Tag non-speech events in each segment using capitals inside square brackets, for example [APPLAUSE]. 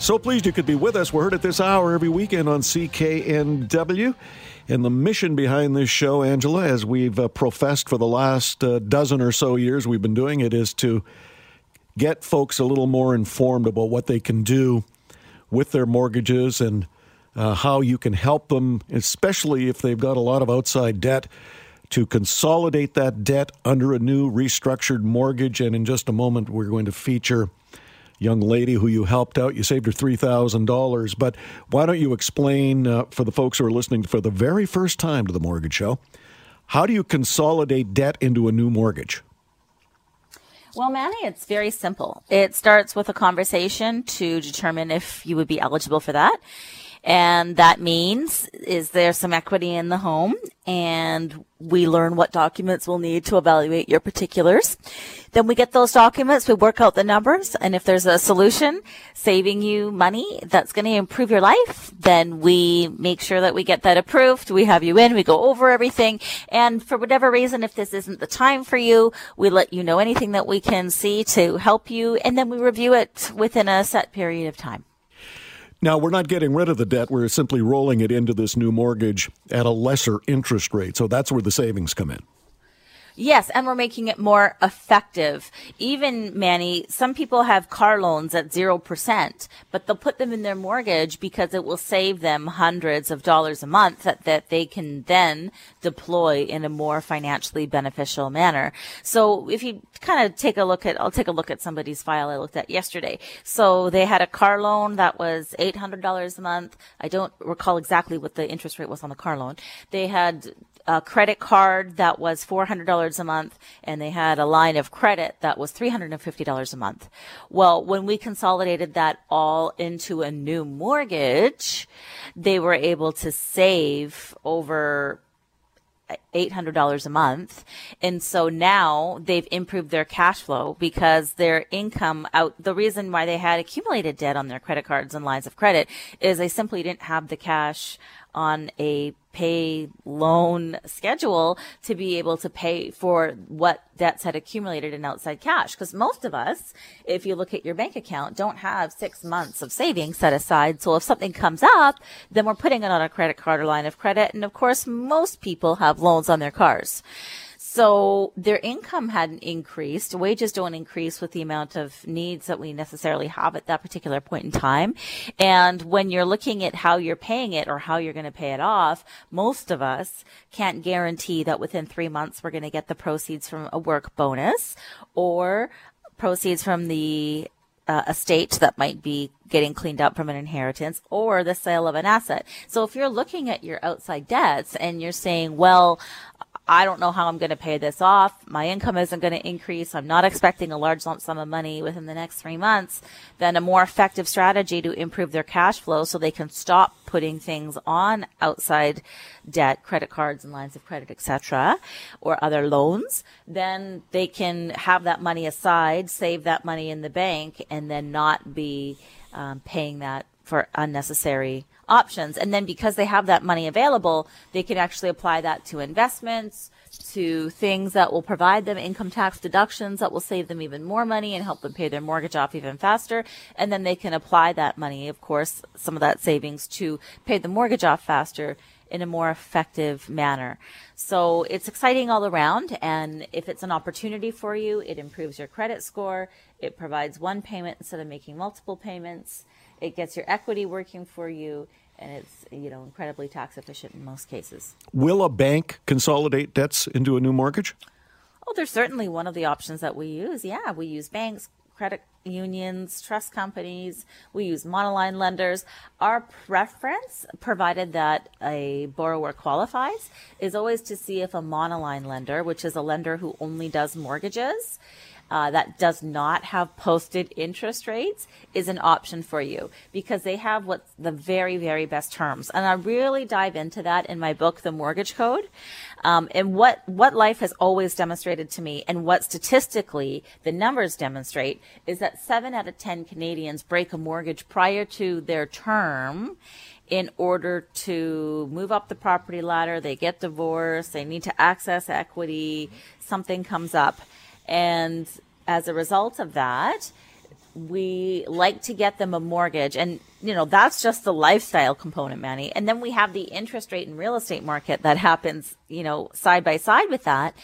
So pleased you could be with us. We're heard at this hour every weekend on CKNW. And the mission behind this show, Angela, as we've uh, professed for the last uh, dozen or so years we've been doing it, is to get folks a little more informed about what they can do with their mortgages and uh, how you can help them, especially if they've got a lot of outside debt, to consolidate that debt under a new restructured mortgage. And in just a moment, we're going to feature young lady who you helped out. You saved her $3,000. But why don't you explain uh, for the folks who are listening for the very first time to the Mortgage Show how do you consolidate debt into a new mortgage? Well, Manny, it's very simple. It starts with a conversation to determine if you would be eligible for that. And that means, is there some equity in the home? And we learn what documents we'll need to evaluate your particulars. Then we get those documents, we work out the numbers, and if there's a solution saving you money that's going to improve your life, then we make sure that we get that approved. We have you in, we go over everything, and for whatever reason, if this isn't the time for you, we let you know anything that we can see to help you, and then we review it within a set period of time. Now, we're not getting rid of the debt. We're simply rolling it into this new mortgage at a lesser interest rate. So that's where the savings come in. Yes, and we're making it more effective. Even Manny, some people have car loans at 0%, but they'll put them in their mortgage because it will save them hundreds of dollars a month that, that they can then deploy in a more financially beneficial manner. So if you kind of take a look at, I'll take a look at somebody's file I looked at yesterday. So they had a car loan that was $800 a month. I don't recall exactly what the interest rate was on the car loan. They had a credit card that was $400 a month and they had a line of credit that was $350 a month. Well, when we consolidated that all into a new mortgage, they were able to save over $800 a month. And so now they've improved their cash flow because their income out, the reason why they had accumulated debt on their credit cards and lines of credit is they simply didn't have the cash on a pay loan schedule to be able to pay for what debts had accumulated in outside cash. Because most of us, if you look at your bank account, don't have six months of savings set aside. So if something comes up, then we're putting it on a credit card or line of credit. And of course, most people have loans on their cars. So their income hadn't increased. Wages don't increase with the amount of needs that we necessarily have at that particular point in time. And when you're looking at how you're paying it or how you're going to pay it off, most of us can't guarantee that within three months we're going to get the proceeds from a work bonus or proceeds from the uh, estate that might be getting cleaned up from an inheritance or the sale of an asset. So if you're looking at your outside debts and you're saying, well, I don't know how I'm going to pay this off. My income isn't going to increase. I'm not expecting a large lump sum of money within the next three months. Then a more effective strategy to improve their cash flow so they can stop putting things on outside debt, credit cards and lines of credit, etc., or other loans. Then they can have that money aside, save that money in the bank, and then not be um, paying that for unnecessary options. And then because they have that money available, they can actually apply that to investments, to things that will provide them income tax deductions that will save them even more money and help them pay their mortgage off even faster. And then they can apply that money, of course, some of that savings to pay the mortgage off faster in a more effective manner. So it's exciting all around. And if it's an opportunity for you, it improves your credit score. It provides one payment instead of making multiple payments. It gets your equity working for you and it's you know incredibly tax efficient in most cases. Will a bank consolidate debts into a new mortgage? Oh, there's certainly one of the options that we use. Yeah, we use banks, credit unions, trust companies. We use monoline lenders. Our preference, provided that a borrower qualifies, is always to see if a monoline lender, which is a lender who only does mortgages, uh, that does not have posted interest rates is an option for you because they have what's the very, very best terms. And I really dive into that in my book, The Mortgage Code. Um, and what, what life has always demonstrated to me and what statistically the numbers demonstrate is that seven out of 10 Canadians break a mortgage prior to their term in order to move up the property ladder. They get divorced. They need to access equity. Something comes up. And as a result of that, we like to get them a mortgage. And you know that's just the lifestyle component manny. And then we have the interest rate and real estate market that happens you know side by side with that.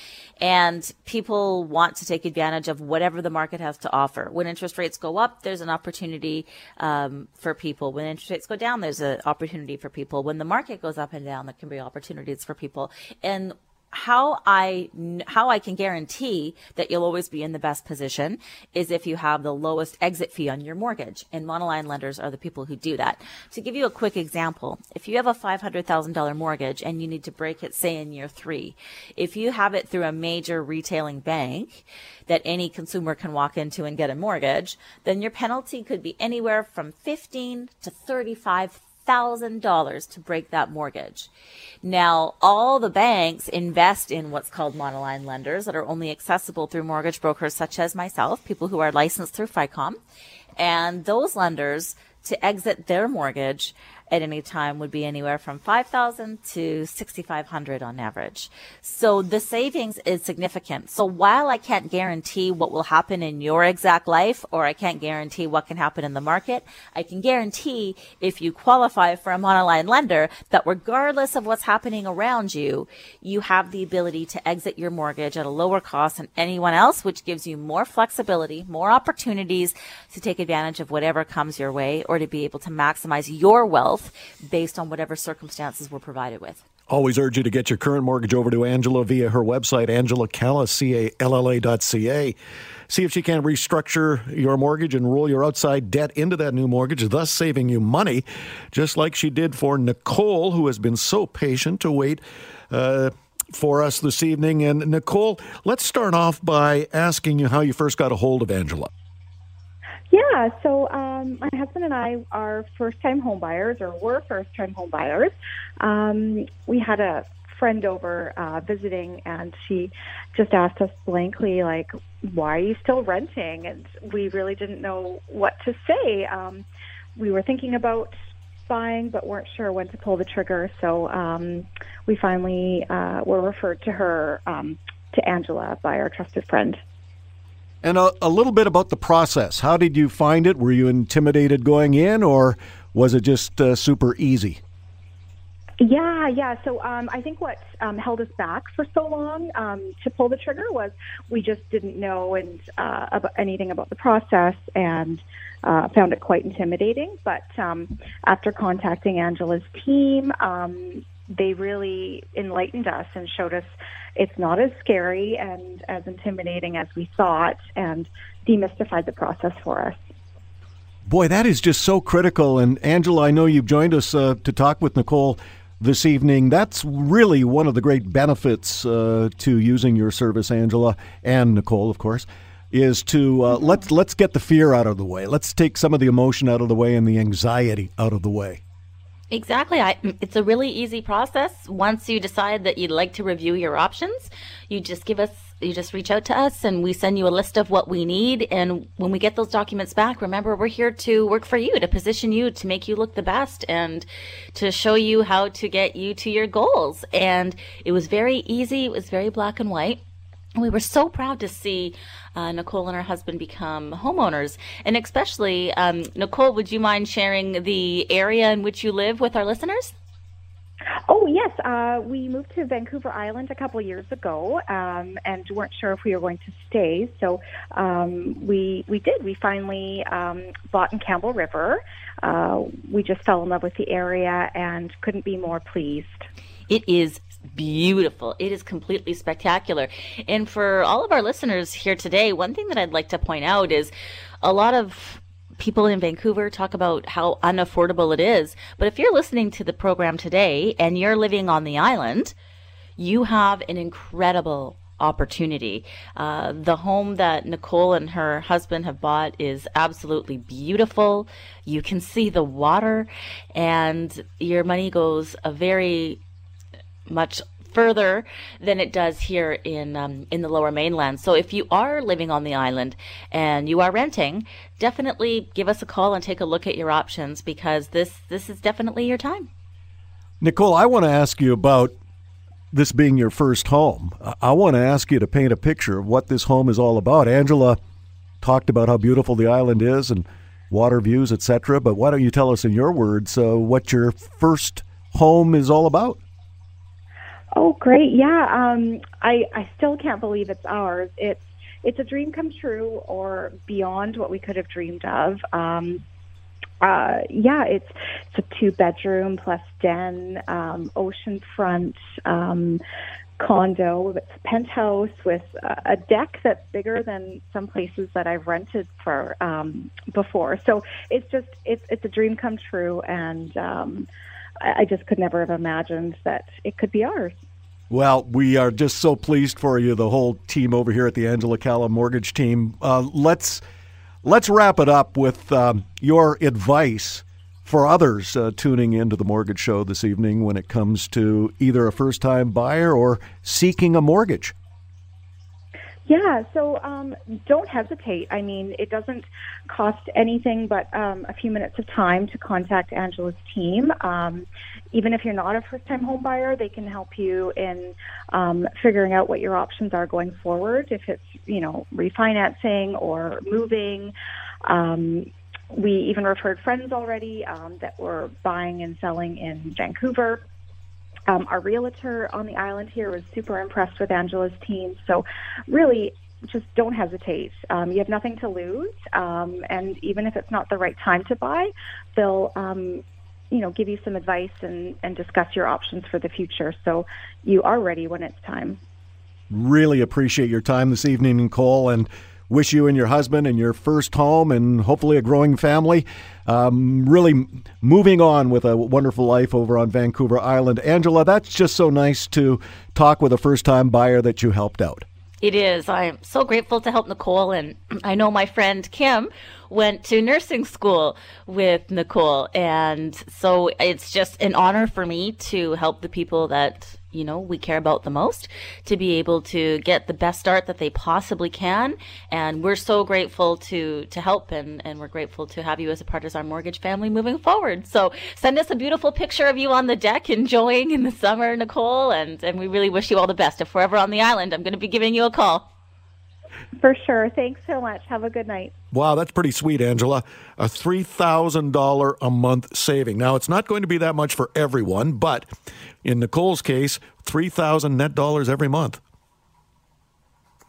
And people want to take advantage of whatever the market has to offer. When interest rates go up there's an opportunity um, for people. When interest rates go down there's an opportunity for people. When the market goes up and down there can be opportunities for people. And how I how I can guarantee that you'll always be in the best position is if you have the lowest exit fee on your mortgage, and monoline lenders are the people who do that. To give you a quick example, if you have a five hundred thousand dollar mortgage and you need to break it, say in year three, if you have it through a major retailing bank that any consumer can walk into and get a mortgage, then your penalty could be anywhere from fifteen to thirty five $1,000 to break that mortgage. Now, all the banks invest in what's called monoline lenders that are only accessible through mortgage brokers such as myself, people who are licensed through FICOM. And those lenders, to exit their mortgage, at any time would be anywhere from 5000 to 6500 on average. So the savings is significant. So while I can't guarantee what will happen in your exact life or I can't guarantee what can happen in the market, I can guarantee if you qualify for a monoline lender that regardless of what's happening around you, you have the ability to exit your mortgage at a lower cost than anyone else, which gives you more flexibility, more opportunities to take advantage of whatever comes your way or to be able to maximize your wealth health based on whatever circumstances we're provided with. Always urge you to get your current mortgage over to Angela via her website, angelacalla.ca. See if she can restructure your mortgage and roll your outside debt into that new mortgage, thus saving you money, just like she did for Nicole, who has been so patient to wait. Uh, for us this evening. And Nicole, let's start off by asking you how you first got a hold of Angela. Yeah, so um, my husband and I are first time home buyers, or were first time home buyers. Um, we had a friend over uh, visiting, and she just asked us blankly, like, why are you still renting? And we really didn't know what to say. Um, we were thinking about buying, but weren't sure when to pull the trigger. So um, we finally uh, were referred to her, um, to Angela, by our trusted friend. And a, a, little bit about the process. How did you find it? Were you intimidated going in, or was it just uh, super easy? Yeah, yeah. So um, I think what um, held us back for so long um, to pull the trigger was we just didn't know and uh, about anything about the process and uh, found it quite intimidating. But um, after contacting Angela's team, um, they really enlightened us and showed us it's not as scary and as intimidating as we thought and demystified the process for us. Boy, that is just so critical. And Angela, I know you've joined us uh, to talk with Nicole this evening. That's really one of the great benefits uh, to using your service, Angela, and Nicole, of course, is to uh, let's let's get the fear out of the way. Let's take some of the emotion out of the way and the anxiety out of the way. Exactly. I, mm, it's a really easy process. Once you decide that you'd like to review your options, you just give us, you just reach out to us and we send you a list of what we need. And when we get those documents back, remember, we're here to work for you, to position you, to make you look the best and to show you how to get you to your goals. And it was very easy. It was very black and white we were so proud to see uh, Nicole and her husband become homeowners. And especially, um, Nicole, would you mind sharing the area in which you live with our listeners? Oh yes, uh, we moved to Vancouver Island a couple years ago, um, and weren't sure if we were going to stay. So um, we we did. We finally um, bought in Campbell River. Uh, we just fell in love with the area and couldn't be more pleased. It is beautiful. It is completely spectacular. And for all of our listeners here today, one thing that I'd like to point out is a lot of people in Vancouver talk about how unaffordable it is. But if you're listening to the program today and you're living on the island, you have an incredible opportunity. Uh, the home that Nicole and her husband have bought is absolutely beautiful. You can see the water, and your money goes a very much further than it does here in um, in the lower mainland. So if you are living on the island and you are renting, definitely give us a call and take a look at your options because this this is definitely your time. Nicole, I want to ask you about this being your first home. I want to ask you to paint a picture of what this home is all about. Angela talked about how beautiful the island is and water views, etc. But why don't you tell us in your words uh, what your first home is all about? Oh, great! Yeah, um, I I still can't believe it's ours. It's it's a dream come true, or beyond what we could have dreamed of. Um, uh, yeah, it's it's a two bedroom plus den, um, oceanfront um, condo. It's a penthouse with a, a deck that's bigger than some places that I've rented for um, before. So it's just it's it's a dream come true, and um, I, I just could never have imagined that it could be ours. Well, we are just so pleased for you, the whole team over here at the Angela Calla Mortgage Team. Uh, let's let's wrap it up with um, your advice for others uh, tuning into the Mortgage Show this evening when it comes to either a first-time buyer or seeking a mortgage. Yeah, so um, don't hesitate. I mean, it doesn't cost anything but um, a few minutes of time to contact Angela's team. Um, even if you're not a first time home buyer, they can help you in um, figuring out what your options are going forward, if it's, you know, refinancing or moving. Um, we even referred friends already um, that were buying and selling in Vancouver. Um, our realtor on the island here was super impressed with Angela's team. So, really, just don't hesitate. Um, you have nothing to lose, um, and even if it's not the right time to buy, they'll um, you know give you some advice and, and discuss your options for the future. So you are ready when it's time. Really appreciate your time this evening, Nicole, and wish you and your husband and your first home and hopefully a growing family. Um, really moving on with a wonderful life over on Vancouver Island. Angela, that's just so nice to talk with a first time buyer that you helped out. It is. I'm so grateful to help Nicole. And [CLEARS THROAT] I know my friend Kim went to nursing school with Nicole. And so it's just an honor for me to help the people that you know we care about the most to be able to get the best start that they possibly can and we're so grateful to to help and and we're grateful to have you as a part of our mortgage family moving forward so send us a beautiful picture of you on the deck enjoying in the summer nicole and and we really wish you all the best if we're ever on the island i'm going to be giving you a call for sure. Thanks so much. Have a good night. Wow, that's pretty sweet, Angela. A $3,000 a month saving. Now, it's not going to be that much for everyone, but in Nicole's case, 3000 net dollars every month.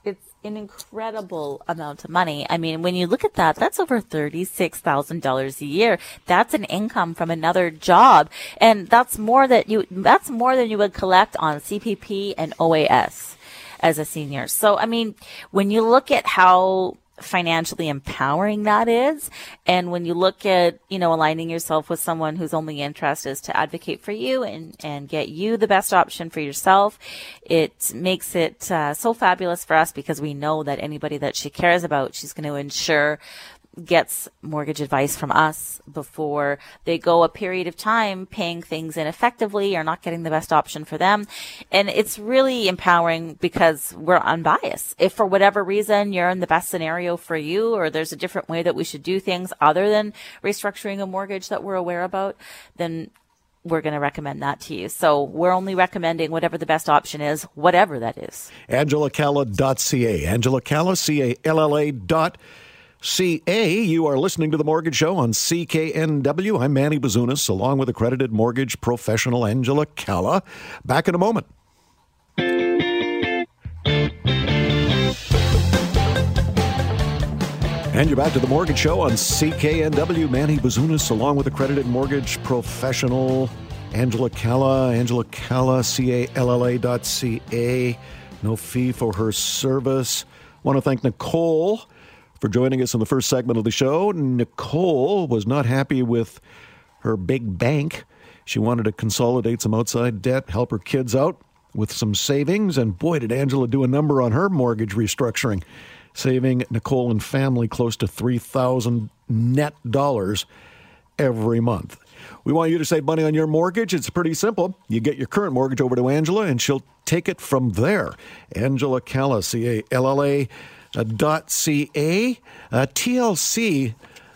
It's an incredible amount of money. I mean, when you look at that, that's over $36,000 a year. That's an income from another job. And that's more that you, that's more than you would collect on CPP and OAS as a senior. So, I mean, when you look at how financially empowering that is. And when you look at, you know, aligning yourself with someone whose only interest is to advocate for you and, and get you the best option for yourself, it makes it uh, so fabulous for us because we know that anybody that she cares about, she's going to ensure gets mortgage advice from us before they go a period of time paying things ineffectively or not getting the best option for them. And it's really empowering because we're unbiased. If for whatever reason you're in the best scenario for you or there's a different way that we should do things other than restructuring a mortgage that we're aware about, then we're going to recommend that to you. So we're only recommending whatever the best option is, whatever that is. AngelaCalla.ca. Angela Calla, C-A-L-L-A dot CA. You are listening to The Mortgage Show on CKNW. I'm Manny Bazunas, along with accredited mortgage professional Angela Calla. Back in a moment. And you're back to The Mortgage Show on CKNW. Manny Bazunas, along with accredited mortgage professional Angela Calla. Angela Calla, C-A-L-L-A dot C-A. No fee for her service. want to thank Nicole for joining us in the first segment of the show. Nicole was not happy with her big bank. She wanted to consolidate some outside debt, help her kids out. with some savings. And boy, did Angela do a number on her mortgage restructuring, saving Nicole and family close to 3000 net dollars every month. We want you to save money on your mortgage. It's pretty simple. You get your current mortgage over to Angela, and she'll take it from there. Angela Calla, C A L L A uh, dot C A, uh, TLC,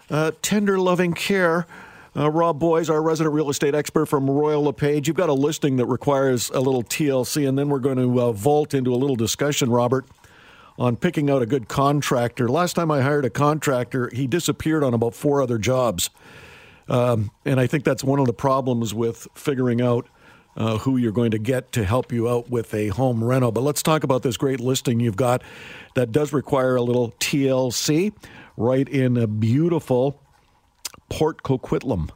uh, tender loving care. Uh, Rob Boies, our resident real estate expert from Royal LePage. You've got a listing that requires a little TLC, and then we're going to uh, vault into a little discussion, Robert, on picking out a good contractor. Last time I hired a contractor, he disappeared on about four other jobs. Um, and I think that's one of the problems with figuring out uh, who you're going to get to help you out with a home rental. But let's talk about this great listing you've got that does require a little TLC right in a beautiful Port Coquitlam.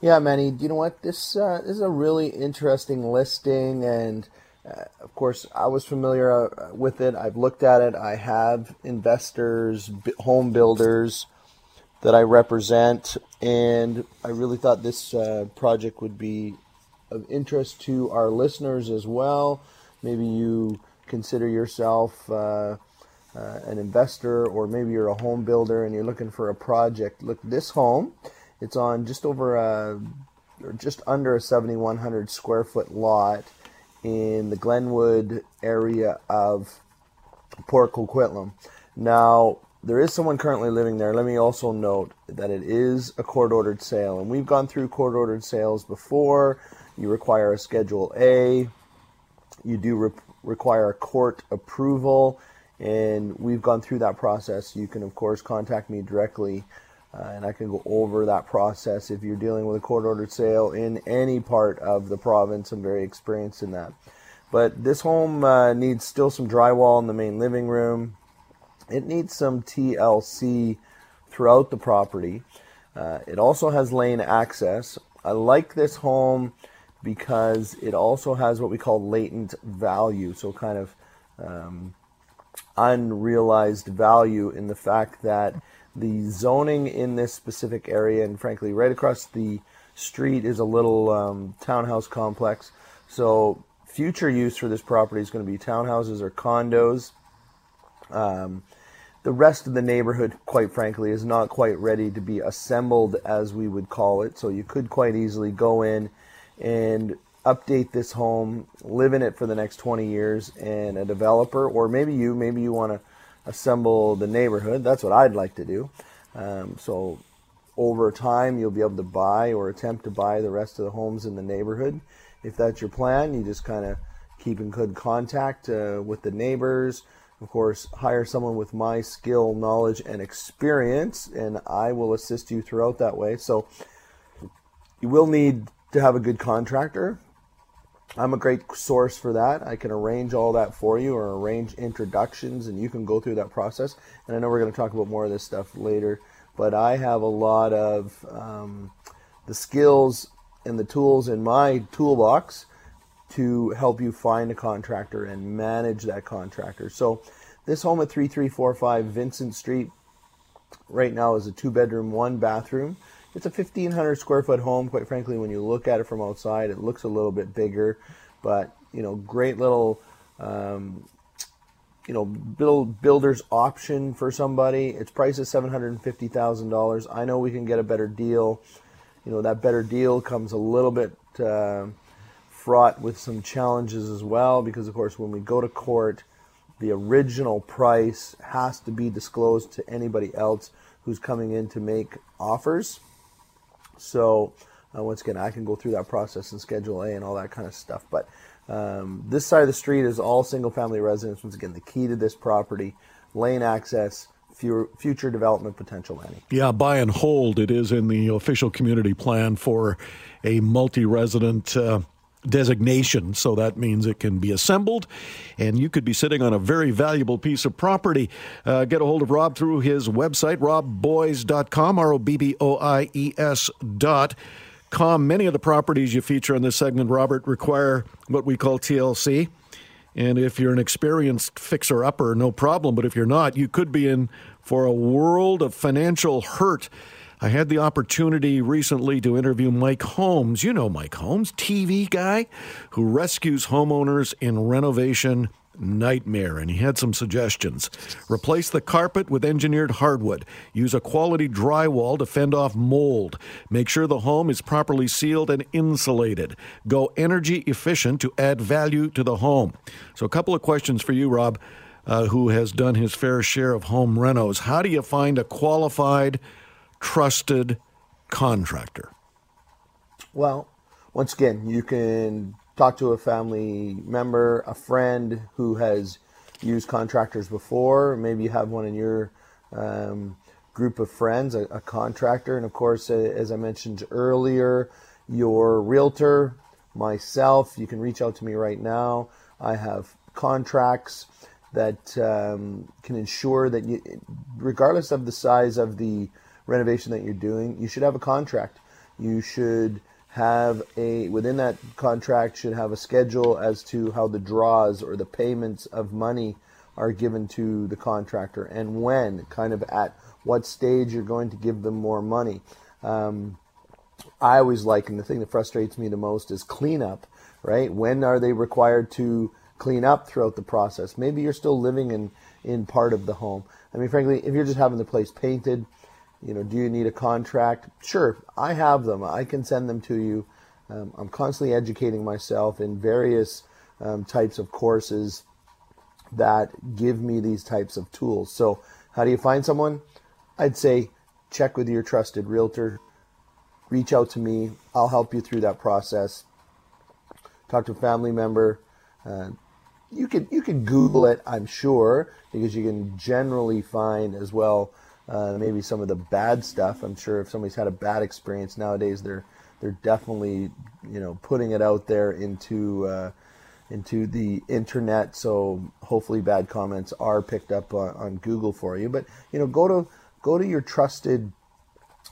Yeah, Manny. Do you know what? This uh, this is a really interesting listing, and uh, of course, I was familiar uh, with it. I've looked at it. I have investors, home builders that I represent, and I really thought this uh, project would be of interest to our listeners as well. Maybe you consider yourself uh, uh, an investor, or maybe you're a home builder and you're looking for a project. Look, this home, it's on just over a, or just under a 7,100 square foot lot in the Glenwood area of Port Coquitlam. Now, there is someone currently living there. Let me also note that it is a court ordered sale, and we've gone through court ordered sales before. You require a Schedule A, you do re- require court approval, and we've gone through that process. You can, of course, contact me directly. Uh, and I can go over that process if you're dealing with a court ordered sale in any part of the province. I'm very experienced in that. But this home uh, needs still some drywall in the main living room. It needs some TLC throughout the property. Uh, it also has lane access. I like this home because it also has what we call latent value, so kind of um, unrealized value in the fact that the zoning in this specific area, and frankly, right across the street is a little um, townhouse complex. So, future use for this property is going to be townhouses or condos. Um, the rest of the neighborhood, quite frankly, is not quite ready to be assembled as we would call it. So you could quite easily go in and update this home, live in it for the next 20 years, and a developer, or maybe you, maybe you want to assemble the neighborhood. That's what I'd like to do. Um, so over time, you'll be able to buy or attempt to buy the rest of the homes in the neighborhood. If that's your plan, you just kind of keep in good contact uh, with the neighbors of course, hire someone with my skill, knowledge, and experience, and I will assist you throughout that way. So, you will need to have a good contractor. I'm a great source for that. I can arrange all that for you or arrange introductions, and you can go through that process. And I know we're going to talk about more of this stuff later, but I have a lot of um, the skills and the tools in my toolbox to help you find a contractor and manage that contractor. So, this home at 3345 Vincent Street right now is a two bedroom, one bathroom. It's a 1500 square foot home. Quite frankly, when you look at it from outside, it looks a little bit bigger, but you know, great little. Um, you know, build builder's option for somebody. Its price is seven hundred and fifty thousand dollars. I know we can get a better deal. You know, that better deal comes a little bit uh, fraught with some challenges as well because, of course, when we go to court, the original price has to be disclosed to anybody else who's coming in to make offers. So, uh, once again, I can go through that process and Schedule A and all that kind of stuff. But um, this side of the street is all single family residents. Once again, the key to this property lane access, future development potential, Manny. Yeah, buy and hold. It is in the official community plan for a multi resident. Uh, designation, so that means it can be assembled, and you could be sitting on a very valuable piece of property. Uh, get a hold of Rob through his website, robboies.com, R O B B O I S dot com. Many of the properties you feature on this segment, Robert, require what we call TLC. And if you're an experienced fixer upper, no problem. But if you're not, you could be in for a world of financial hurt I had the opportunity recently to interview Mike Holmes. You know Mike Holmes, TV guy who rescues homeowners in renovation nightmare, and he had some suggestions. Replace the carpet with engineered hardwood. Use a quality drywall to fend off mold. Make sure the home is properly sealed and insulated. Go energy efficient to add value to the home. So, a couple of questions for you, Rob, uh, who has done his fair share of home renos. How do you find a qualified, trusted contractor? Well, once again, you can talk to a family member, a friend who has used contractors before. Maybe you have one in your um, group of friends, a, a, contractor. And of course, as I mentioned earlier, your realtor, myself, you can reach out to me right now. I have contracts that um, can ensure that you, regardless of the size of the renovation that you're doing, you should have a contract. You should have a within that contract should have a schedule as to how the draws or the payments of money are given to the contractor and when kind of at what stage you're going to give them more money. Um, i always like and the thing that frustrates me the most is cleanup right? When are they required to clean up throughout the process? Maybe you're still living in in part of the home. I mean frankly if you're just having the place painted you know, do you need a contract? Sure, I have them. I can send them to you. Um, I'm constantly educating myself in various um, types of courses that give me these types of tools. So, how do you find someone? I'd say check with your trusted realtor. Reach out to me. I'll help you through that process. Talk to a family member. Uh, you can you can Google it, I'm sure, because you can generally find as well uh, maybe some of the bad stuff. I'm sure if somebody's had a bad experience nowadays, they're they're definitely you know putting it out there into uh, into the internet. So hopefully, bad comments are picked up on, on Google for you. But you know, go to go to your trusted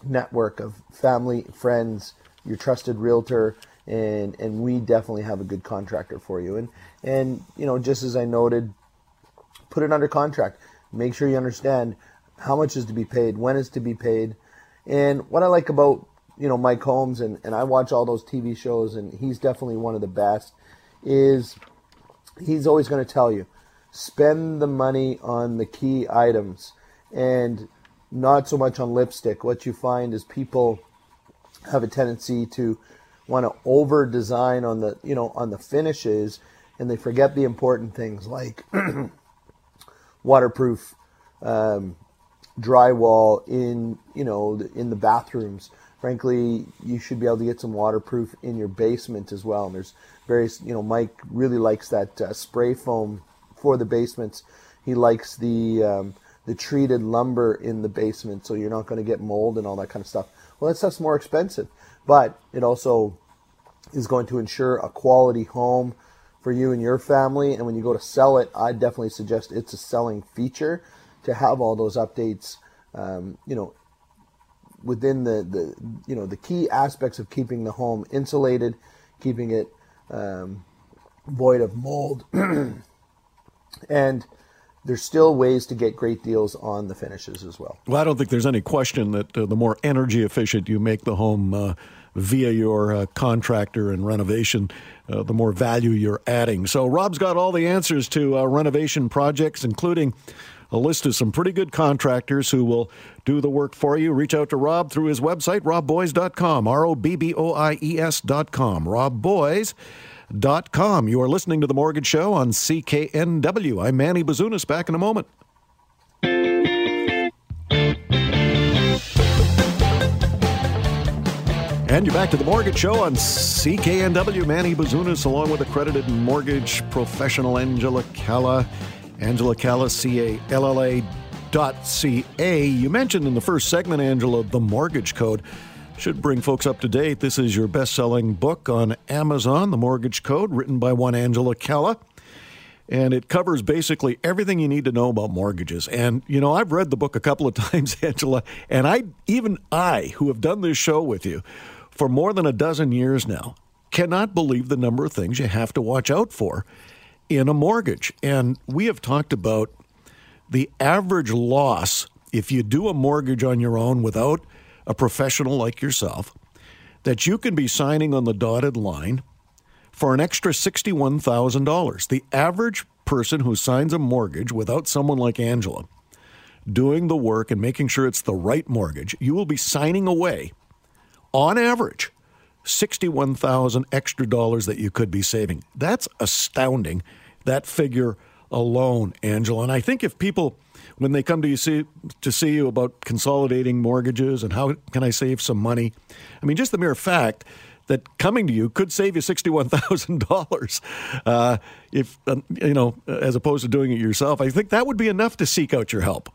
network of family, friends, your trusted realtor, and and we definitely have a good contractor for you. And and you know, just as I noted, put it under contract. Make sure you understand how much is to be paid, when is to be paid. And what I like about, you know, Mike Holmes and, and I watch all those TV shows and he's definitely one of the best, is he's always going to tell you, spend the money on the key items and not so much on lipstick. What you find is people have a tendency to want to over design on the, you know, on the finishes and they forget the important things like [CLEARS THROAT] waterproof um, drywall in you know in the bathrooms. Frankly, you should be able to get some waterproof in your basement as well. And there's various you know Mike really likes that uh, spray foam for the basements. He likes the um, the treated lumber in the basement, so you're not going to get mold and all that kind of stuff. Well, that stuff's more expensive, but it also is going to ensure a quality home for you and your family. And when you go to sell it, I definitely suggest it's a selling feature to have all those updates, um, you know, within the, the you know the key aspects of keeping the home insulated, keeping it um, void of mold, [CLEARS THROAT] and there's still ways to get great deals on the finishes as well. Well, I don't think there's any question that uh, the more energy efficient you make the home uh, via your uh, contractor and renovation, uh, the more value you're adding. So, Rob's got all the answers to uh, renovation projects, including a list of some pretty good contractors who will do the work for you. Reach out to Rob through his website, robboies.com, R O B B O I E S.com. RobBoies.com. You are listening to The Mortgage Show on CKNW. I'm Manny Bazunas. Back in a moment. And you're back to the Mortgage Show on CKNW. Manny Bazunas, along with accredited mortgage professional Angela Calla. Angela Calla, C-A-L-L-A dot C-A. You mentioned in the first segment, Angela, the mortgage code. Should bring folks up to date. This is your best selling book on Amazon, The Mortgage Code, written by one Angela Calla. And it covers basically everything you need to know about mortgages. And, you know, I've read the book a couple of [LAUGHS] times, Angela, and I, even I, who have done this show with you for more than a dozen years now, cannot believe the number of things you have to watch out for in a mortgage. And we have talked about the average loss if you do a mortgage on your own without a professional like yourself, that you can be signing on the dotted line for an extra $61,000. The average person who signs a mortgage without someone like Angela doing the work and making sure it's the right mortgage, you will be signing away, on average, 61,000 extra dollars that you could be saving. That's astounding, that figure alone, Angela. And I think if people when they come to you see to see you about consolidating mortgages and how can I save some money, I mean just the mere fact that coming to you could save you sixty-one thousand uh, dollars, if uh, you know, as opposed to doing it yourself. I think that would be enough to seek out your help.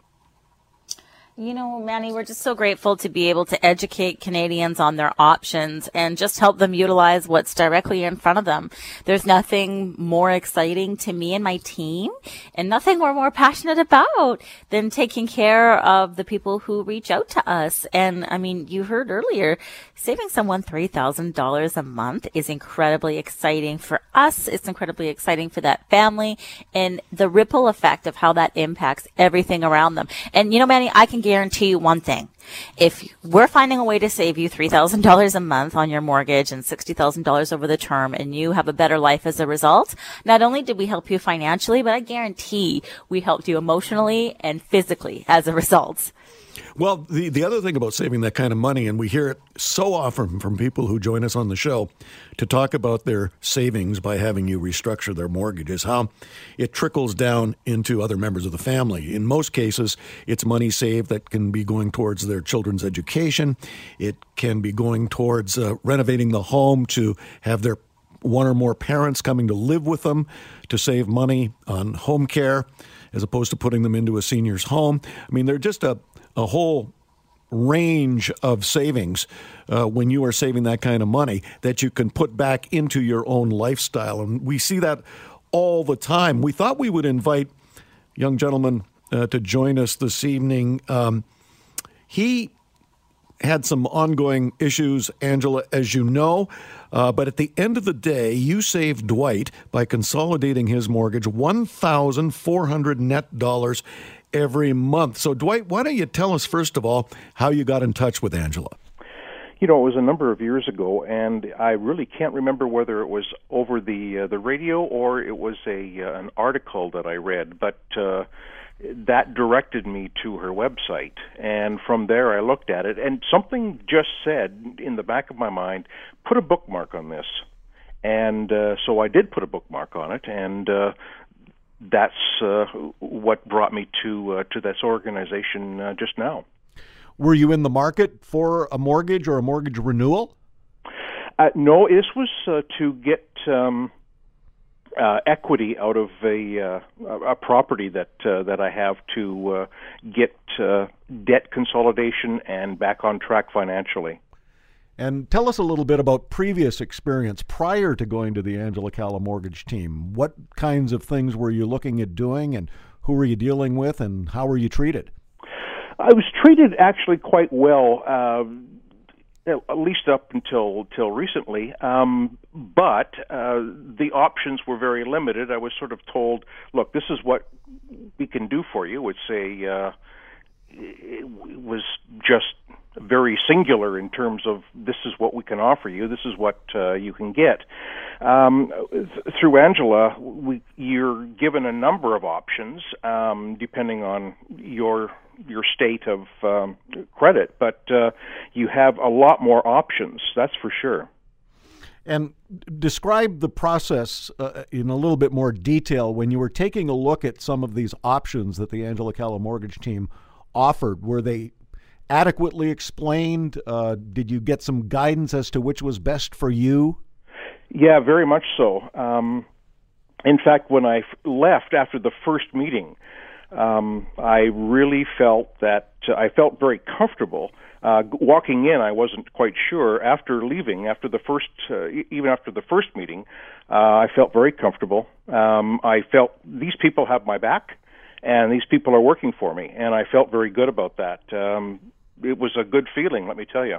You know, Manny, we're just so grateful to be able to educate Canadians on their options and just help them utilize what's directly in front of them. There's nothing more exciting to me and my team and nothing we're more passionate about than taking care of the people who reach out to us. And I mean, you heard earlier, saving someone $3,000 a month is incredibly exciting for us. It's incredibly exciting for that family and the ripple effect of how that impacts everything around them. And you know, Manny, I can guarantee you one thing. If we're finding a way to save you $3,000 a month on your mortgage and $60,000 over the term and you have a better life as a result, not only did we help you financially, but I guarantee we helped you emotionally and physically as a result. Well, the, the other thing about saving that kind of money, and we hear it so often from people who join us on the show to talk about their savings by having you restructure their mortgages, how it trickles down into other members of the family. In most cases, it's money saved that can be going towards their children's education. It can be going towards uh, renovating the home to have their one or more parents coming to live with them to save money on home care as opposed to putting them into a senior's home. I mean, they're just a a whole range of savings uh, when you are saving that kind of money that you can put back into your own lifestyle. And we see that all the time. We thought we would invite young gentleman uh, to join us this evening. Um, he had some ongoing issues, Angela, as you know. Uh, but at the end of the day, you saved Dwight by consolidating his mortgage 1,400 net dollars every month. So, Dwight, why don't you tell us, first of all, how you got in touch with Angela? You know, it was a number of years ago, and I really can't remember whether it was over the uh, the radio or it was a uh, an article that I read, but uh, that directed me to her website, and from there I looked at it, and something just said in the back of my mind, put a bookmark on this, and uh, so I did put a bookmark on it, and uh, that's uh, what brought me to uh, to this organization uh, just now. Were you in the market for a mortgage or a mortgage renewal? Uh, no, this was uh, to get um, uh, equity out of a a property that that I have to get debt consolidation and back on track financially. And tell us a little bit about previous experience prior to going to the Angela Calla mortgage team. What kinds of things were you looking at doing, and who were you dealing with, and how were you treated? I was treated actually quite well, uh, at least up until till recently. Um, but uh, the options were very limited. I was sort of told, "Look, this is what we can do for you." It's a uh, it was just very singular in terms of this is what we can offer you, this is what uh, you can get. Um, th- through Angela, we, you're given a number of options um, depending on your your state of um, credit, but uh, you have a lot more options. That's for sure. And describe the process uh, in a little bit more detail when you were taking a look at some of these options that the Angela Calla mortgage team offered. Were they adequately explained? Uh, did you get some guidance as to which was best for you? Yeah, very much so. Um, in fact, when I left after the first meeting, um, I really felt that uh, I felt very comfortable. Uh, walking in, I wasn't quite sure. After leaving, after the first, uh, even after the first meeting, uh, I felt very comfortable. Um, I felt these people have my back and these people are working for me, and I felt very good about that. Um, it was a good feeling, let me tell you.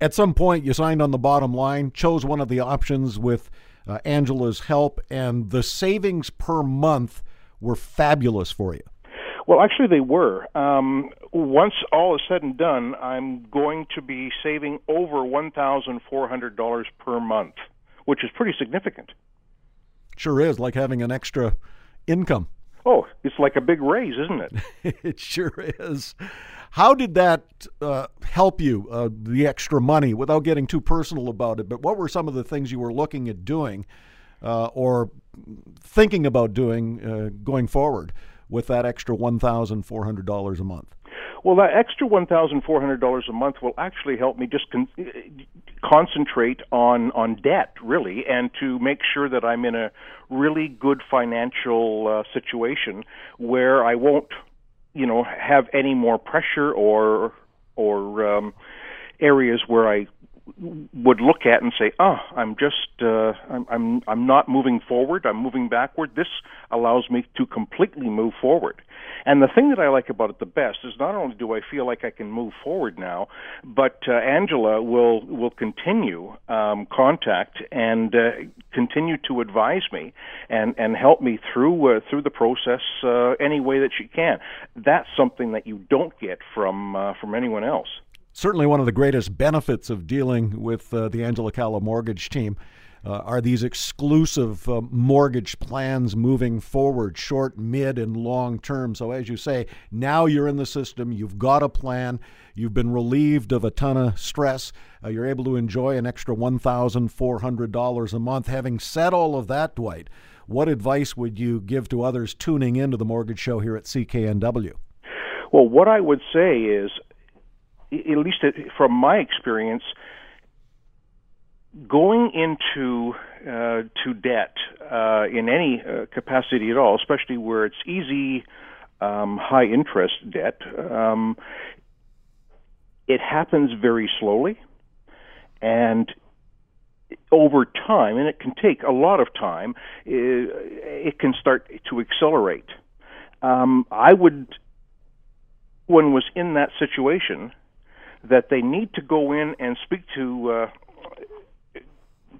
At some point, you signed on the bottom line, chose one of the options with uh, Angela's help, and the savings per month were fabulous for you. Well, actually, they were. Um, once all is said and done, I'm going to be saving over $1,400 per month, which is pretty significant. Sure is, like having an extra income. Oh, it's like a big raise, isn't it? [LAUGHS] it sure is. How did that uh, help you, uh, the extra money, without getting too personal about it? But what were some of the things you were looking at doing uh, or thinking about doing uh, going forward with that extra $1,400 a month? Well, that extra one thousand four hundred dollars a month will actually help me just con- concentrate on on debt, really, and to make sure that I'm in a really good financial uh, situation where I won't, you know, have any more pressure or or um, areas where I would look at and say, "Ah, oh, I'm just uh, I'm I'm I'm not moving forward. I'm moving backward." This allows me to completely move forward. And the thing that I like about it the best is not only do I feel like I can move forward now, but uh, Angela will will continue um, contact and uh, continue to advise me and and help me through uh, through the process uh, any way that she can. That's something that you don't get from uh, from anyone else certainly one of the greatest benefits of dealing with uh, the Angela Calla mortgage team uh, are these exclusive uh, mortgage plans moving forward, short, mid, and long term. So, as you say, now you're in the system, you've got a plan, you've been relieved of a ton of stress, uh, you're able to enjoy an extra $1,400 a month. Having said all of that, Dwight, what advice would you give to others tuning into the mortgage show here at CKNW? Well, what I would say is at least from my experience, going into uh, to debt uh, in any uh, capacity at all, especially where it's easy, um, high interest debt, um, it happens very slowly, and over time, and it can take a lot of time. It, it can start to accelerate. Um, I would, when was in that situation, that they need to go in and speak to uh,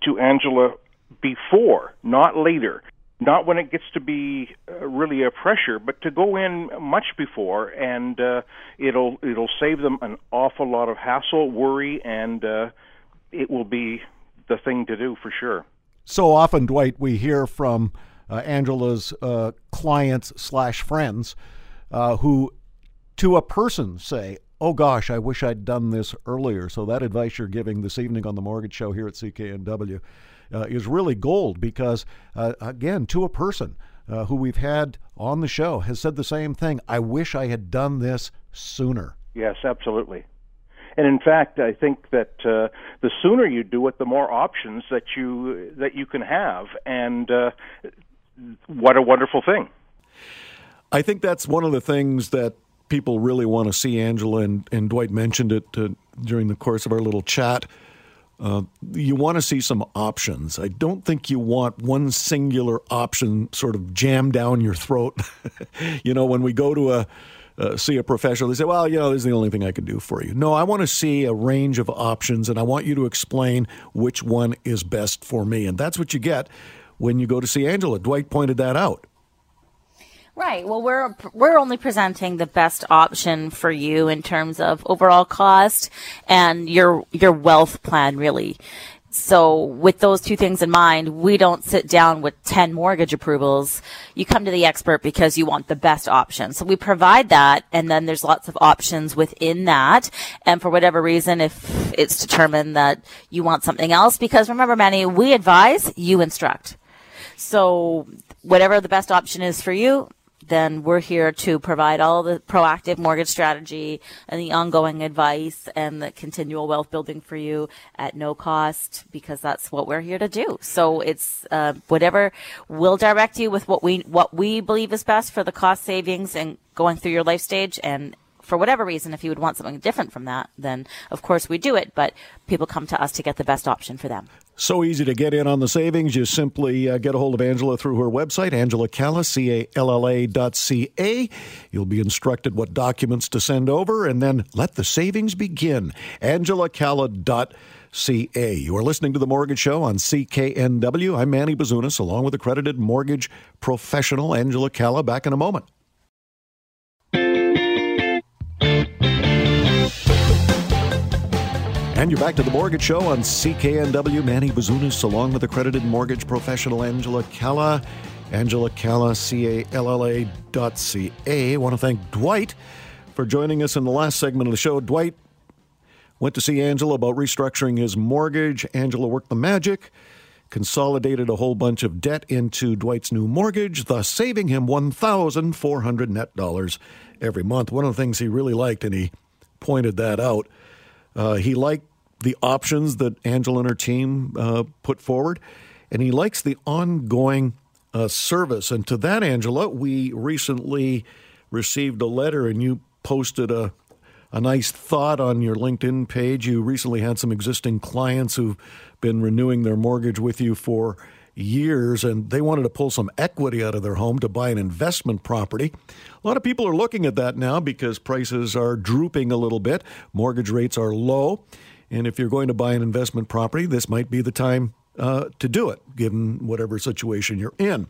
to Angela before, not later. Not when it gets to be uh, really a pressure, but to go in much before, and uh, it'll it'll save them an awful lot of hassle, worry, and uh, it will be the thing to do for sure. So often, Dwight, we hear from uh, Angela's uh, clients slash friends uh, who, to a person, say, oh gosh, I wish I'd done this earlier. So that advice you're giving this evening on the Mortgage Show here at CKNW uh, is really gold because, uh, again, to a person uh, who we've had on the show has said the same thing. I wish I had done this sooner. Yes, absolutely. And in fact, I think that uh, the sooner you do it, the more options that you that you can have, and uh, what a wonderful thing. I think that's one of the things that people really want to see Angela, and, and Dwight mentioned it uh, during the course of our little chat. Uh, you want to see some options. I don't think you want one singular option sort of jammed down your throat. [LAUGHS] you know, when we go to a uh, see a professional, they say, "Well, you know, this is the only thing I can do for you." No, I want to see a range of options, and I want you to explain which one is best for me, and that's what you get when you go to see Angela. Dwight pointed that out. Right. Well, we're we're only presenting the best option for you in terms of overall cost and your your wealth plan really. So with those two things in mind, we don't sit down with 10 mortgage approvals. You come to the expert because you want the best option. So we provide that and then there's lots of options within that. And for whatever reason, if it's determined that you want something else, because remember, Manny, we advise, you instruct. So whatever the best option is for you, then we're here to provide all the proactive mortgage strategy and the ongoing advice and the continual wealth building for you at no cost because that's what we're here to do. So it's uh, whatever we'll direct you with what we what we believe is best for the cost savings and going through your life stage and for whatever reason, if you would want something different from that, then of course we do it, but people come to us to get the best option for them. So easy to get in on the savings. You simply uh, get a hold of Angela through her website, Angela Calla, C-A-L-L-A dot C-A. You'll be instructed what documents to send over, and then let the savings begin. Angela Calla dot CA. You are listening to The Mortgage Show on CKNW. I'm Manny Bazunas, along with accredited mortgage professional Angela Calla. Back in a moment. And you're back to the Mortgage Show on CKNW. Manny Bazunas, along with accredited mortgage professional Angela Calla. Angela Calla, C A L L A dot C A. I want to thank Dwight for joining us in the last segment of the show. Dwight went to see Angela about restructuring his mortgage. Angela worked the magic, consolidated a whole bunch of debt into Dwight's new mortgage, thus saving him 1,400 net dollars every month. One of the things he really liked, and he pointed that out, uh, he liked the options that Angela and her team uh, put forward, and he likes the ongoing uh, service. And to that, Angela, we recently received a letter, and you posted a a nice thought on your LinkedIn page. You recently had some existing clients who've been renewing their mortgage with you for years and they wanted to pull some equity out of their home to buy an investment property. A lot of people are looking at that now because prices are drooping a little bit, mortgage rates are low, and if you're going to buy an investment property, this might be the time uh, to do it, given whatever situation you're in.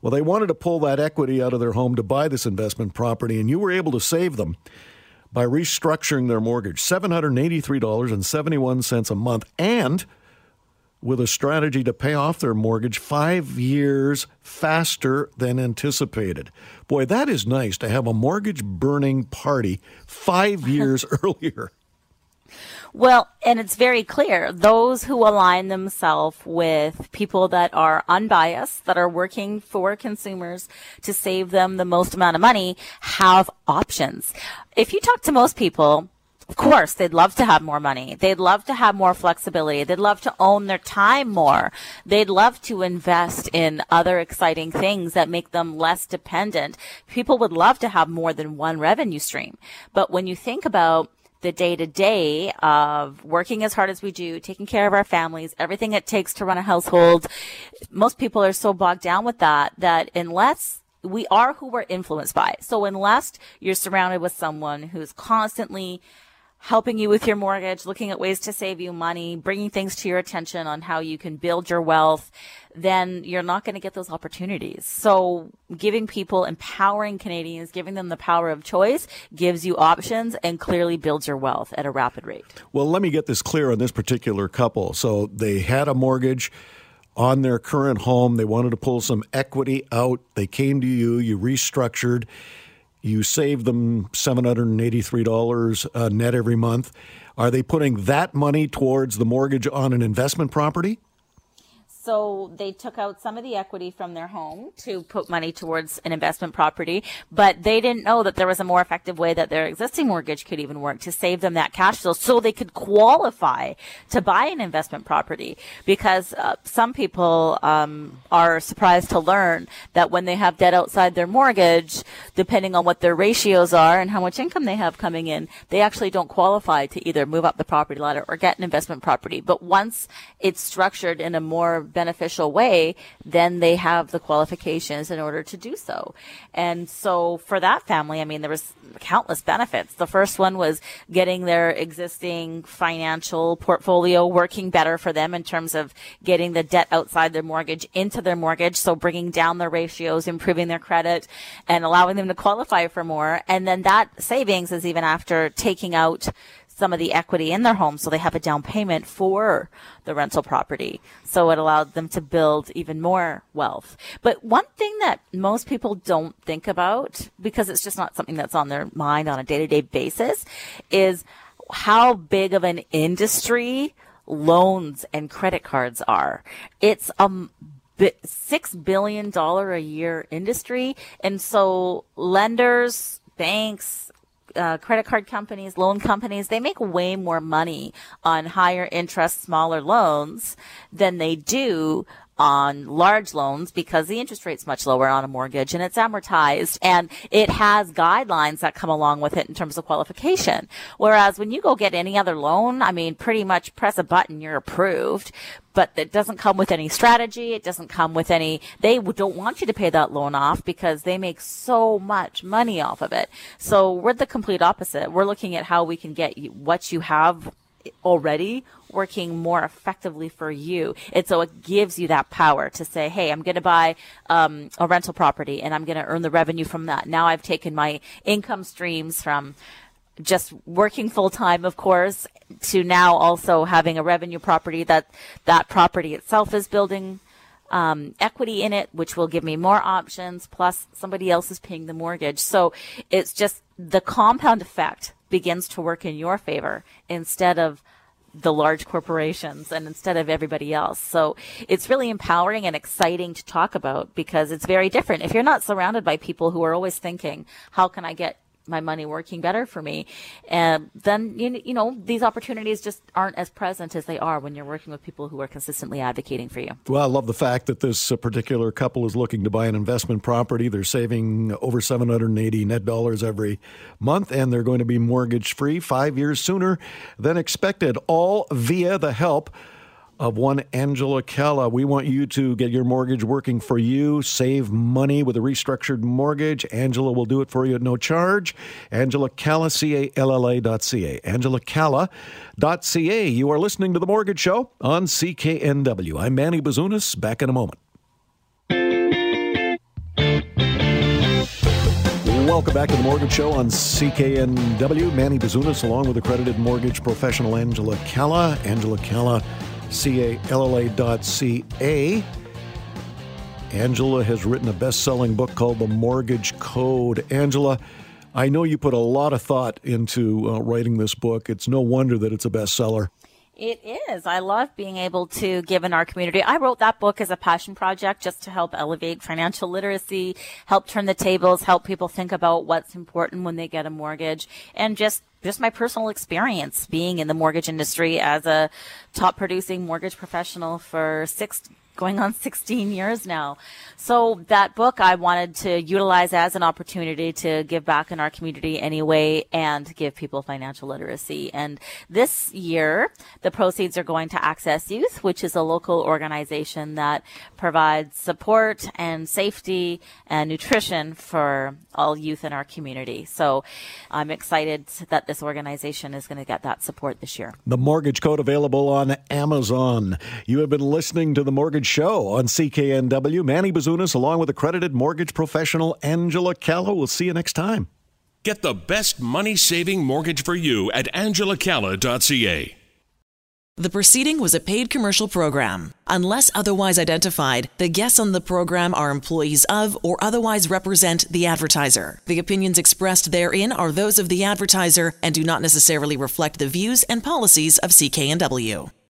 Well, they wanted to pull that equity out of their home to buy this investment property, and you were able to save them by restructuring their mortgage $783.71 a month and with a strategy to pay off their mortgage five years faster than anticipated. Boy, that is nice to have a mortgage burning party five [LAUGHS] years [LAUGHS] earlier. Well, and it's very clear those who align themselves with people that are unbiased, that are working for consumers to save them the most amount of money, have options. If you talk to most people, of course, they'd love to have more money. They'd love to have more flexibility. They'd love to own their time more. They'd love to invest in other exciting things that make them less dependent. People would love to have more than one revenue stream. But when you think about the day to day of working as hard as we do, taking care of our families, everything it takes to run a household. Most people are so bogged down with that that unless we are who we're influenced by. So unless you're surrounded with someone who's constantly helping you with your mortgage, looking at ways to save you money, bringing things to your attention on how you can build your wealth, then you're not going to get those opportunities. So giving people, empowering Canadians, giving them the power of choice gives you options and clearly builds your wealth at a rapid rate. Well, let me get this clear on this particular couple. So they had a mortgage on their current home. They wanted to pull some equity out. They came to you, you restructured you save them $783 uh, net every month. Are they putting that money towards the mortgage on an investment property? So they took out some of the equity from their home to put money towards an investment property, but they didn't know that there was a more effective way that their existing mortgage could even work to save them that cash flow so they could qualify to buy an investment property. Because uh, some people um, are surprised to learn that when they have debt outside their mortgage, depending on what their ratios are and how much income they have coming in, they actually don't qualify to either move up the property ladder or get an investment property. But once it's structured in a more beneficial way, then they have the qualifications in order to do so. And so for that family, I mean, there was countless benefits. The first one was getting their existing financial portfolio working better for them in terms of getting the debt outside their mortgage into their mortgage. So bringing down their ratios, improving their credit and allowing them to qualify for more. And then that savings is even after taking out some of the equity in their home so they have a down payment for the rental property. So it allowed them to build even more wealth. But one thing that most people don't think about because it's just not something that's on their mind on a day to day basis is how big of an industry loans and credit cards are. It's a six billion dollar a year industry. And so lenders, banks, uh, credit card companies, loan companies, they make way more money on higher interest, smaller loans than they do on large loans because the interest rate's much lower on a mortgage and it's amortized and it has guidelines that come along with it in terms of qualification. Whereas when you go get any other loan, I mean, pretty much press a button, you're approved, but it doesn't come with any strategy. It doesn't come with any, they don't want you to pay that loan off because they make so much money off of it. So we're the complete opposite. We're looking at how we can get what you have already working more effectively for you. And so it gives you that power to say, Hey, I'm going to buy, um, a rental property and I'm going to earn the revenue from that. Now I've taken my income streams from just working full time, of course, to now also having a revenue property that that property itself is building um, equity in it, which will give me more options. Plus, somebody else is paying the mortgage, so it's just the compound effect begins to work in your favor instead of the large corporations and instead of everybody else. So it's really empowering and exciting to talk about because it's very different. If you're not surrounded by people who are always thinking, how can I get my money working better for me, and then you, know these opportunities just aren't as present as they are when you're working with people who are consistently advocating for you. Well, I love the fact that this uh, particular couple is looking to buy an investment property. They're saving over 780 net dollars every month, and they're going to be mortgage free five years sooner than expected, all via the help of one Angela Calla. We want you to get your mortgage working for you, save money with a restructured mortgage. Angela will do it for you at no charge. Angela Calla, C-A-L-L-A dot C-A. Angela Calla dot C-A. You are listening to The Mortgage Show on CKNW. I'm Manny Bazunas. Back in a moment. Welcome back to the Mortgage Show on CKNW. Manny Bazunas, along with accredited mortgage professional Angela Calla. Angela Calla C-A-L-L-A dot C-A. Angela has written a best-selling book called The Mortgage Code. Angela, I know you put a lot of thought into uh, writing this book. It's no wonder that it's a bestseller. It is. I love being able to give in our community. I wrote that book as a passion project just to help elevate financial literacy, help turn the tables, help people think about what's important when they get a mortgage, and just just my personal experience being in the mortgage industry as a top producing mortgage professional for six going on [LAUGHS] 16 years now. So that book I wanted to utilize as an opportunity to give back in our community anyway and give people financial literacy. And this year, the proceeds are going to Access Youth, which is a local organization that provides support and safety and nutrition for all youth in our community. So I'm excited that this organization is going to get that support this year. The Mortgage Code available on Amazon. You have been listening to the Mortgage Show on CKNW. Manny Bazunas, along with accredited mortgage professional Angela Calla. We'll see you next time. Get the best money saving mortgage for you at angelacalla.ca. The proceeding was a paid commercial program. Unless otherwise identified, the guests on the program are employees of or otherwise represent the advertiser. The opinions expressed therein are those of the advertiser and do not necessarily reflect the views and policies of CKNW.